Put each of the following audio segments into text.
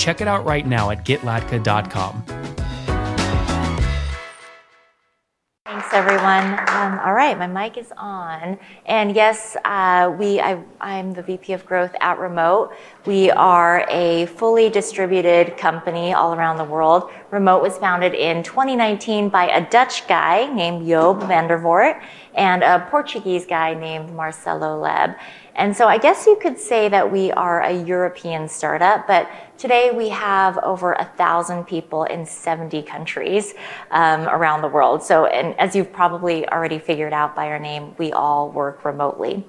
Check it out right now at getlatka.com. Thanks, everyone. Um, all right, my mic is on. And yes, uh, we, I, I'm the VP of Growth at Remote. We are a fully distributed company all around the world. Remote was founded in 2019 by a Dutch guy named Job van der Voort and a Portuguese guy named Marcelo Lebre. And so I guess you could say that we are a European startup, but today we have over a thousand people in 70 countries um, around the world. So, and as you've probably already figured out by our name, we all work remotely.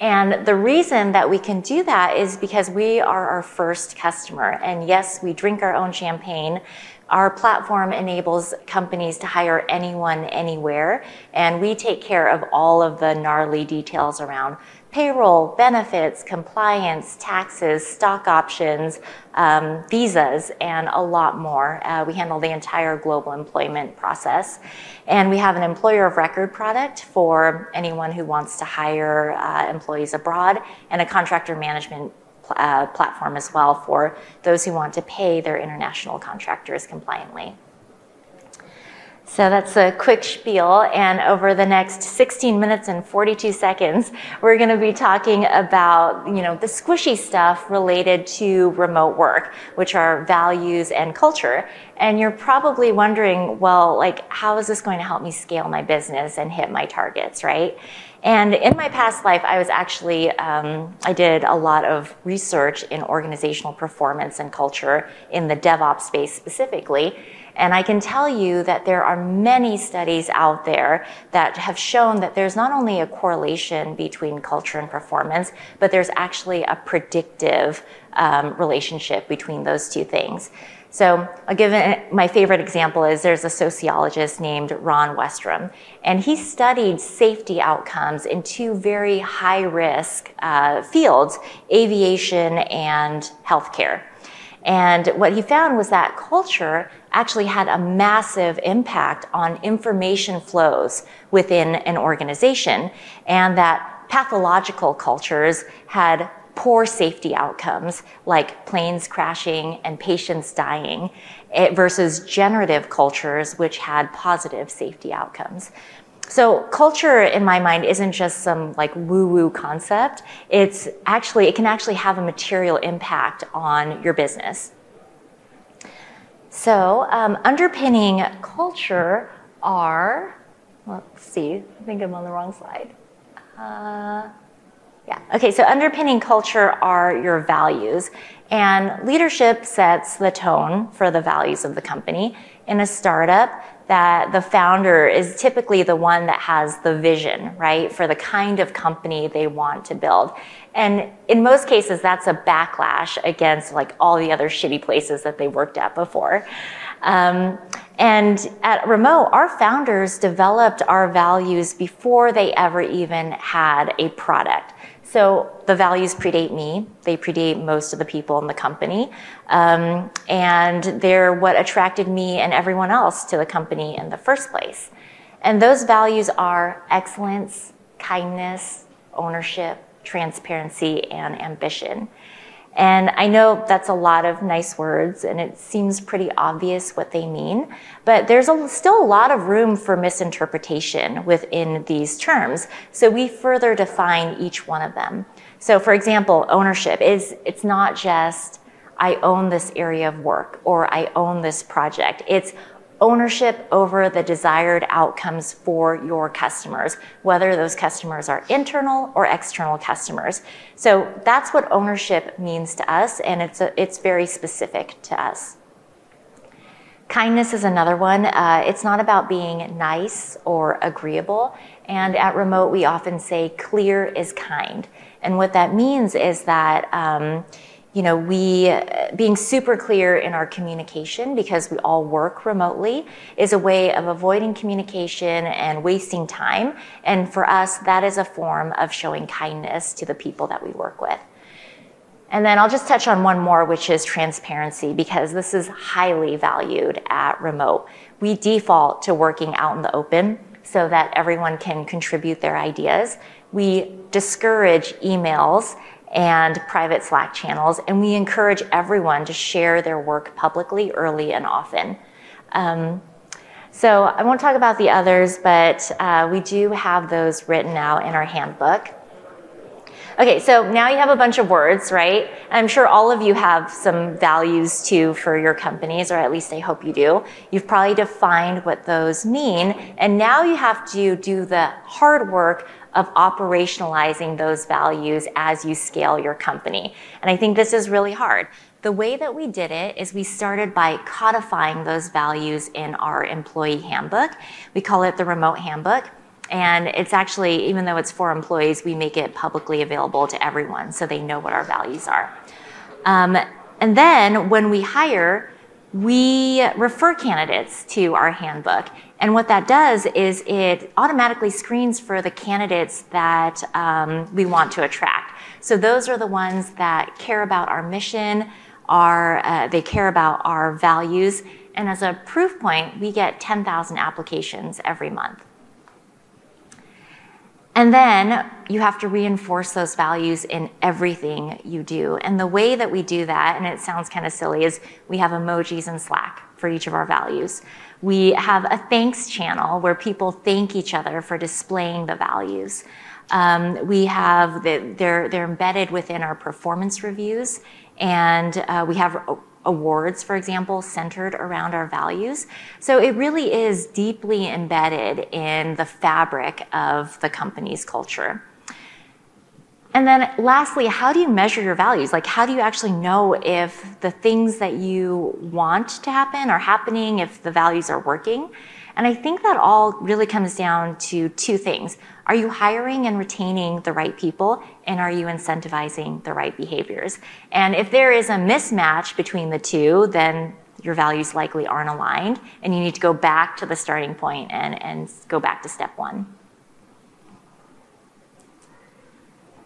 And the reason that we can do that is because we are our first customer. And yes, we drink our own champagne. Our platform enables companies to hire anyone, anywhere, and we take care of all of the gnarly details around payroll, benefits, compliance, taxes, stock options, um, visas, and a lot more. Uh, we handle the entire global employment process. And we have an employer of record product for anyone who wants to hire uh, employees abroad and a contractor management uh, platform as well for those who want to pay their international contractors compliantly. So that's a quick spiel. And over the next 16 minutes and 42 seconds, we're going to be talking about, you know, the squishy stuff related to remote work, which are values and culture. And you're probably wondering, well, like, how is this going to help me scale my business and hit my targets, right? And in my past life, I was actually, um, I did a lot of research in organizational performance and culture in the DevOps space specifically. And I can tell you that there are many studies out there that have shown that there's not only a correlation between culture and performance, but there's actually a predictive um, relationship between those two things. So I'll give it, my favorite example is there's a sociologist named Ron Westrum, and he studied safety outcomes in two very high risk uh, fields, aviation and healthcare. And what he found was that culture actually had a massive impact on information flows within an organization, and that pathological cultures had poor safety outcomes like planes crashing and patients dying eh, versus generative cultures which had positive safety outcomes. So culture in my mind isn't just some like woo woo concept. It's actually, it can actually have a material impact on your business. So um, underpinning culture are, let's see, I think I'm on the wrong slide. Uh, yeah, okay, so underpinning culture are your values. And leadership sets the tone for the values of the company. In a startup, that the founder is typically the one that has the vision, right, for the kind of company they want to build. And in most cases, that's a backlash against like all the other shitty places that they worked at before. Um, and at Remote, our founders developed our values before they ever even had a product. So the values predate me. They predate most of the people in the company. Um, and they're what attracted me and everyone else to the company in the first place. And those values are excellence, kindness, ownership, transparency, and ambition. And I know that's a lot of nice words and it seems pretty obvious what they mean, but there's a, still a lot of room for misinterpretation within these terms. So we further define each one of them. So for example, ownership is, it's not just, I own this area of work or I own this project. It's ownership over the desired outcomes for your customers, whether those customers are internal or external customers. So that's what ownership means to us, and it's, a, it's very specific to us. Kindness is another one. Uh, it's not about being nice or agreeable. And at Remote, we often say clear is kind. And what that means is that um, you know, we uh, being super clear in our communication because we all work remotely is a way of avoiding communication and wasting time. And for us, that is a form of showing kindness to the people that we work with. And then I'll just touch on one more, which is transparency, because this is highly valued at remote. We default to working out in the open so that everyone can contribute their ideas. We discourage emails and private Slack channels, and we encourage everyone to share their work publicly early and often. Um, so I won't talk about the others, but uh, we do have those written out in our handbook. Okay, so now you have a bunch of words, right? I'm sure all of you have some values too for your companies, or at least I hope you do. You've probably defined what those mean, and now you have to do the hard work of operationalizing those values as you scale your company. And I think this is really hard. The way that we did it is we started by codifying those values in our employee handbook. We call it the remote handbook. And it's actually, even though it's for employees, we make it publicly available to everyone so they know what our values are. Um, and then when we hire, we refer candidates to our handbook. And what that does is it automatically screens for the candidates that um, we want to attract. So those are the ones that care about our mission, our, uh, they care about our values. And as a proof point, we get 10,000 applications every month. And then you have to reinforce those values in everything you do. And the way that we do that, and it sounds kind of silly, is we have emojis in Slack for each of our values. We have a thanks channel where people thank each other for displaying the values. Um, we have the, they're they're embedded within our performance reviews, and uh, we have awards, for example, centered around our values. So it really is deeply embedded in the fabric of the company's culture. And then lastly, how do you measure your values? Like, how do you actually know if the things that you want to happen are happening, if the values are working? And I think that all really comes down to two things. Are you hiring and retaining the right people? And are you incentivizing the right behaviors? And if there is a mismatch between the two, then your values likely aren't aligned, and you need to go back to the starting point and, and go back to step one.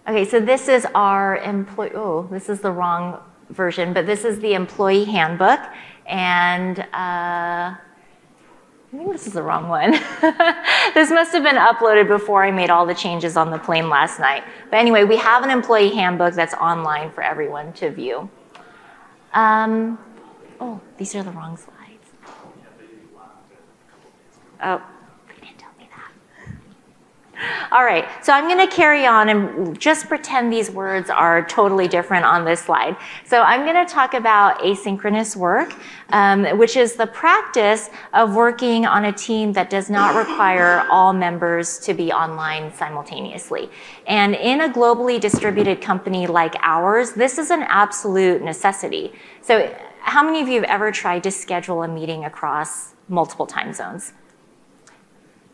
Okay, so this is our employee, oh, this is the wrong version, but this is the employee handbook. And uh, I think this is the wrong one. this must have been uploaded before I made all the changes on the plane last night. But anyway, we have an employee handbook that's online for everyone to view. Um, oh, these are the wrong slides. Oh, all right, so I'm going to carry on and just pretend these words are totally different on this slide. So I'm going to talk about asynchronous work, um, which is the practice of working on a team that does not require all members to be online simultaneously. And in a globally distributed company like ours, this is an absolute necessity. So how many of you have ever tried to schedule a meeting across multiple time zones?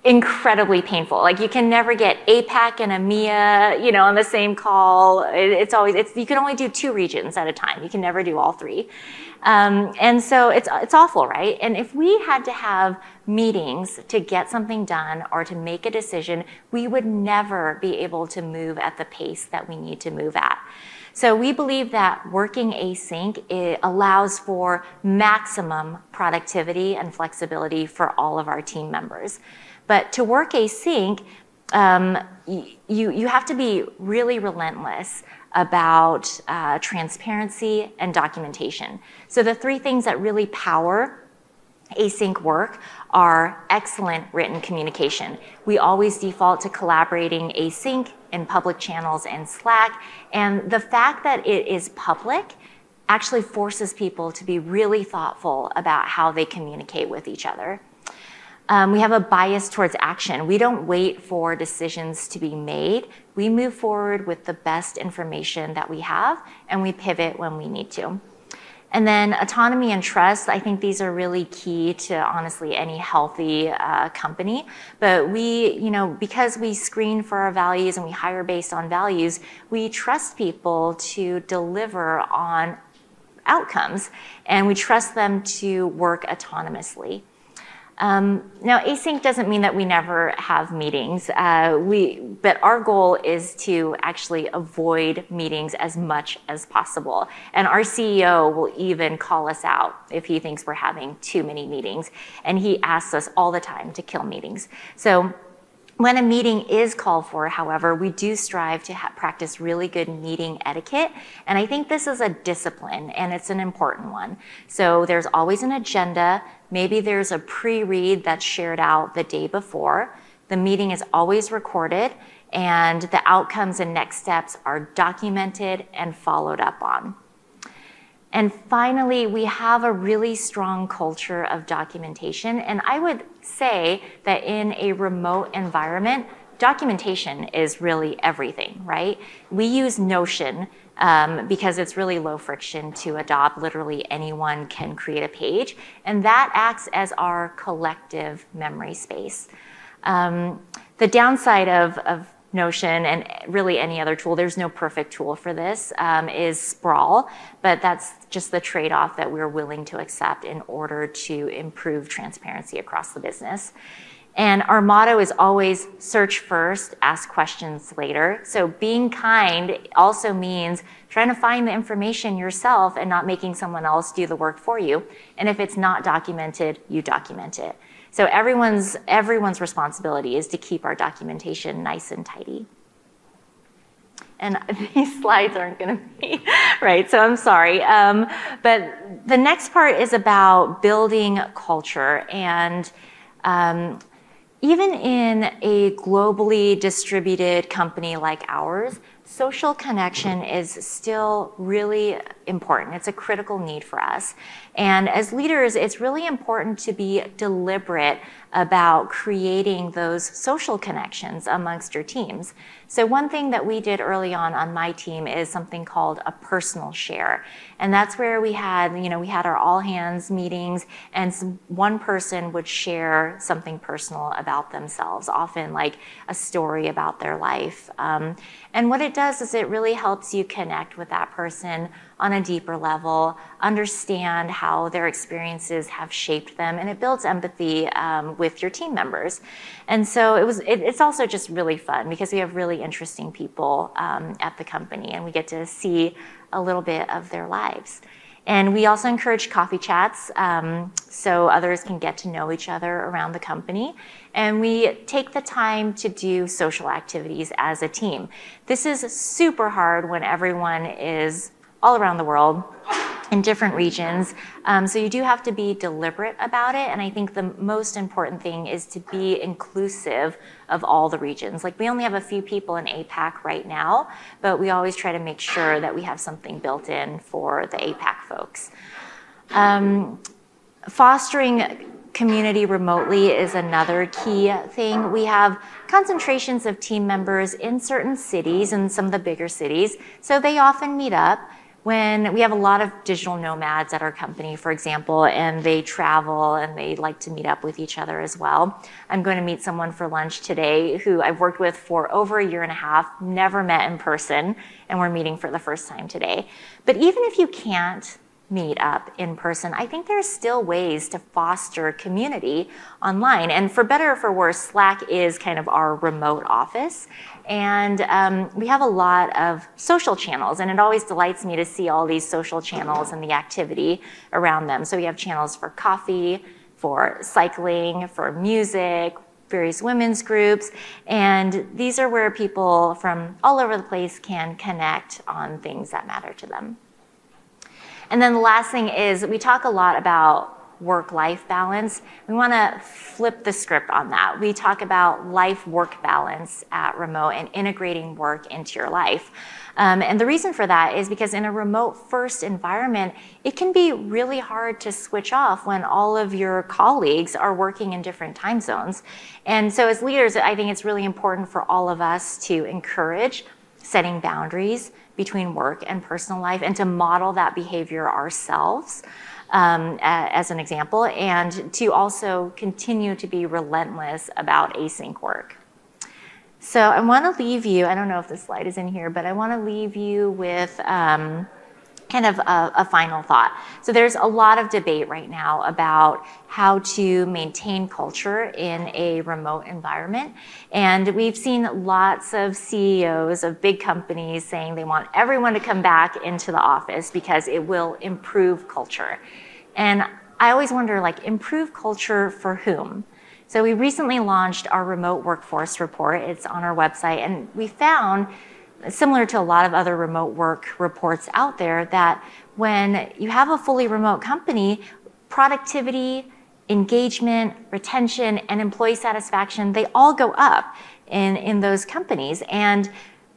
Incredibly painful. Like you can never get APAC and EMEA, you know, on the same call. It, it's always it's you can only do two regions at a time. You can never do all three, um, and so it's it's awful, right? And if we had to have meetings to get something done or to make a decision, we would never be able to move at the pace that we need to move at. So we believe that working async allows for maximum productivity and flexibility for all of our team members. But to work async, um, you, you have to be really relentless about uh, transparency and documentation. So the three things that really power async work are excellent written communication. We always default to collaborating async in public channels and Slack. And the fact that it is public actually forces people to be really thoughtful about how they communicate with each other. Um, we have a bias towards action. We don't wait for decisions to be made. We move forward with the best information that we have, and we pivot when we need to. And then autonomy and trust, I think these are really key to honestly any healthy uh, company. But we, you know, because we screen for our values and we hire based on values, we trust people to deliver on outcomes and we trust them to work autonomously. Um, now, async doesn't mean that we never have meetings. Uh, we, but our goal is to actually avoid meetings as much as possible. And our CEO will even call us out if he thinks we're having too many meetings. And he asks us all the time to kill meetings. So when a meeting is called for, however, we do strive to ha- practice really good meeting etiquette. And I think this is a discipline and it's an important one. So there's always an agenda. Maybe there's a pre read that's shared out the day before. The meeting is always recorded and the outcomes and next steps are documented and followed up on. And finally, we have a really strong culture of documentation. And I would say that in a remote environment, documentation is really everything, right? We use Notion um, because it's really low friction to adopt. Literally anyone can create a page, and that acts as our collective memory space. Um, the downside of, of Notion and really any other tool, there's no perfect tool for this, um, is sprawl, but that's just the trade off that we're willing to accept in order to improve transparency across the business. And our motto is always search first, ask questions later. So being kind also means trying to find the information yourself and not making someone else do the work for you. And if it's not documented, you document it. So everyone's, everyone's responsibility is to keep our documentation nice and tidy. And these slides aren't going to be right, so I'm sorry. Um, but the next part is about building culture. And um, even in a globally distributed company like ours, social connection is still really important. It's a critical need for us. And as leaders, it's really important to be deliberate about creating those social connections amongst your teams. So one thing that we did early on on my team is something called a personal share. And that's where we had, you know, we had our all hands meetings and one person would share something personal about themselves, often like a story about their life. Um, and what it does is it really helps you connect with that person on a deeper level, understand how their experiences have shaped them, and it builds empathy um, with your team members. And so it was. It, it's also just really fun because we have really interesting people um, at the company, and we get to see a little bit of their lives. And we also encourage coffee chats um, so others can get to know each other around the company. And we take the time to do social activities as a team. This is super hard when everyone is all around the world in different regions. Um, so you do have to be deliberate about it. And I think the most important thing is to be inclusive of all the regions. Like we only have a few people in APAC right now, but we always try to make sure that we have something built in for the APAC folks. Um, fostering community remotely is another key thing. We have concentrations of team members in certain cities and some of the bigger cities, so they often meet up when we have a lot of digital nomads at our company, for example, and they travel and they like to meet up with each other as well. I'm going to meet someone for lunch today who I've worked with for over a year and a half, never met in person, and we're meeting for the first time today. But even if you can't meet up in person, I think there's still ways to foster community online. And for better or for worse, Slack is kind of our remote office. And um, we have a lot of social channels, and it always delights me to see all these social channels and the activity around them. So we have channels for coffee, for cycling, for music, various women's groups, and these are where people from all over the place can connect on things that matter to them. And then the last thing is we talk a lot about work life balance. We want to flip the script on that. We talk about life work balance at remote and integrating work into your life. Um, and the reason for that is because in a remote first environment, it can be really hard to switch off when all of your colleagues are working in different time zones. And so, as leaders, I think it's really important for all of us to encourage setting boundaries, between work and personal life and to model that behavior ourselves um, as an example, and to also continue to be relentless about async work. So I want to leave you, I don't know if the slide is in here, but I want to leave you with um, kind of a, a, final thought. So there's a lot of debate right now about how to maintain culture in a remote environment. And we've seen lots of CEOs of big companies saying they want everyone to come back into the office because it will improve culture. And I always wonder like improve culture for whom? So we recently launched our remote workforce report. It's on our website and we found similar to a lot of other remote work reports out there, that when you have a fully remote company, productivity, engagement, retention, and employee satisfaction, they all go up in, in those companies. And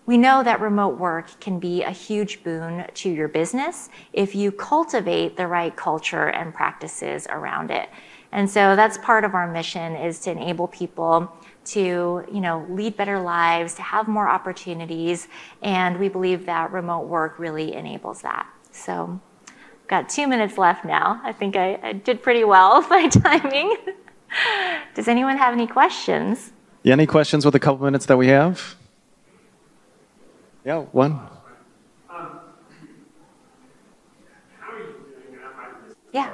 we know that remote work can be a huge boon to your business if you cultivate the right culture and practices around it. And so that's part of our mission is to enable people to you know lead better lives to have more opportunities and we believe that remote work really enables that. So I've got two minutes left now. I think i, I did pretty well with my timing. Does anyone have any questions? Yeah any questions with the couple minutes that we have? Yeah one. Um, yeah.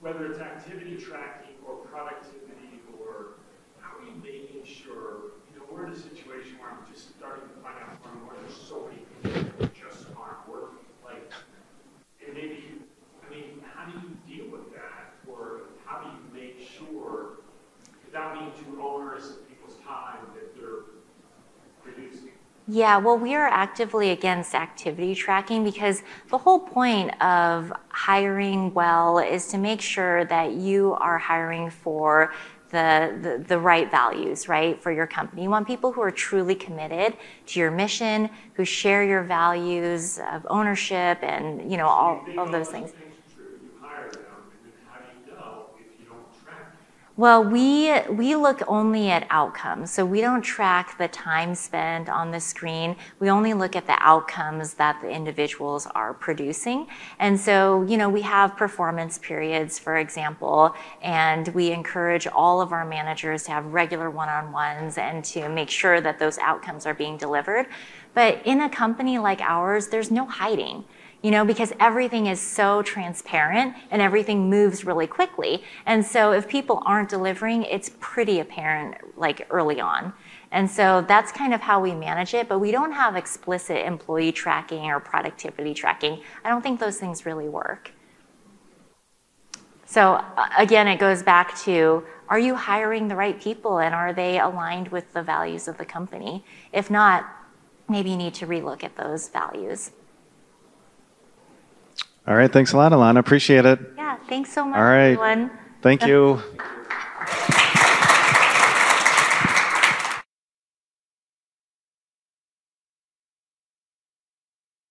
whether it's activity tracking or productivity or how are you making sure, you know, we're in a situation where I'm just starting to find out more and more there's so many people that just aren't working. Like, and maybe, I mean, how do you deal with that? Or how do you make sure, without being too onerous of people's time, that they're producing? Yeah, well, we are actively against activity tracking because the whole point of hiring well is to make sure that you are hiring for the, the, the, right values, right, for your company. You want people who are truly committed to your mission, who share your values of ownership and, you know, all of those things. Well, we, we look only at outcomes. So we don't track the time spent on the screen. We only look at the outcomes that the individuals are producing. And so, you know, we have performance periods, for example, and we encourage all of our managers to have regular one on ones and to make sure that those outcomes are being delivered. But in a company like ours, there's no hiding you know, because everything is so transparent and everything moves really quickly. And so if people aren't delivering, it's pretty apparent like early on. And so that's kind of how we manage it, but we don't have explicit employee tracking or productivity tracking. I don't think those things really work. So again, it goes back to are you hiring the right people and are they aligned with the values of the company? If not, maybe you need to relook at those values. All right. Thanks a lot, Alana. Appreciate it. Yeah. Thanks so much, All right. everyone. Thank you.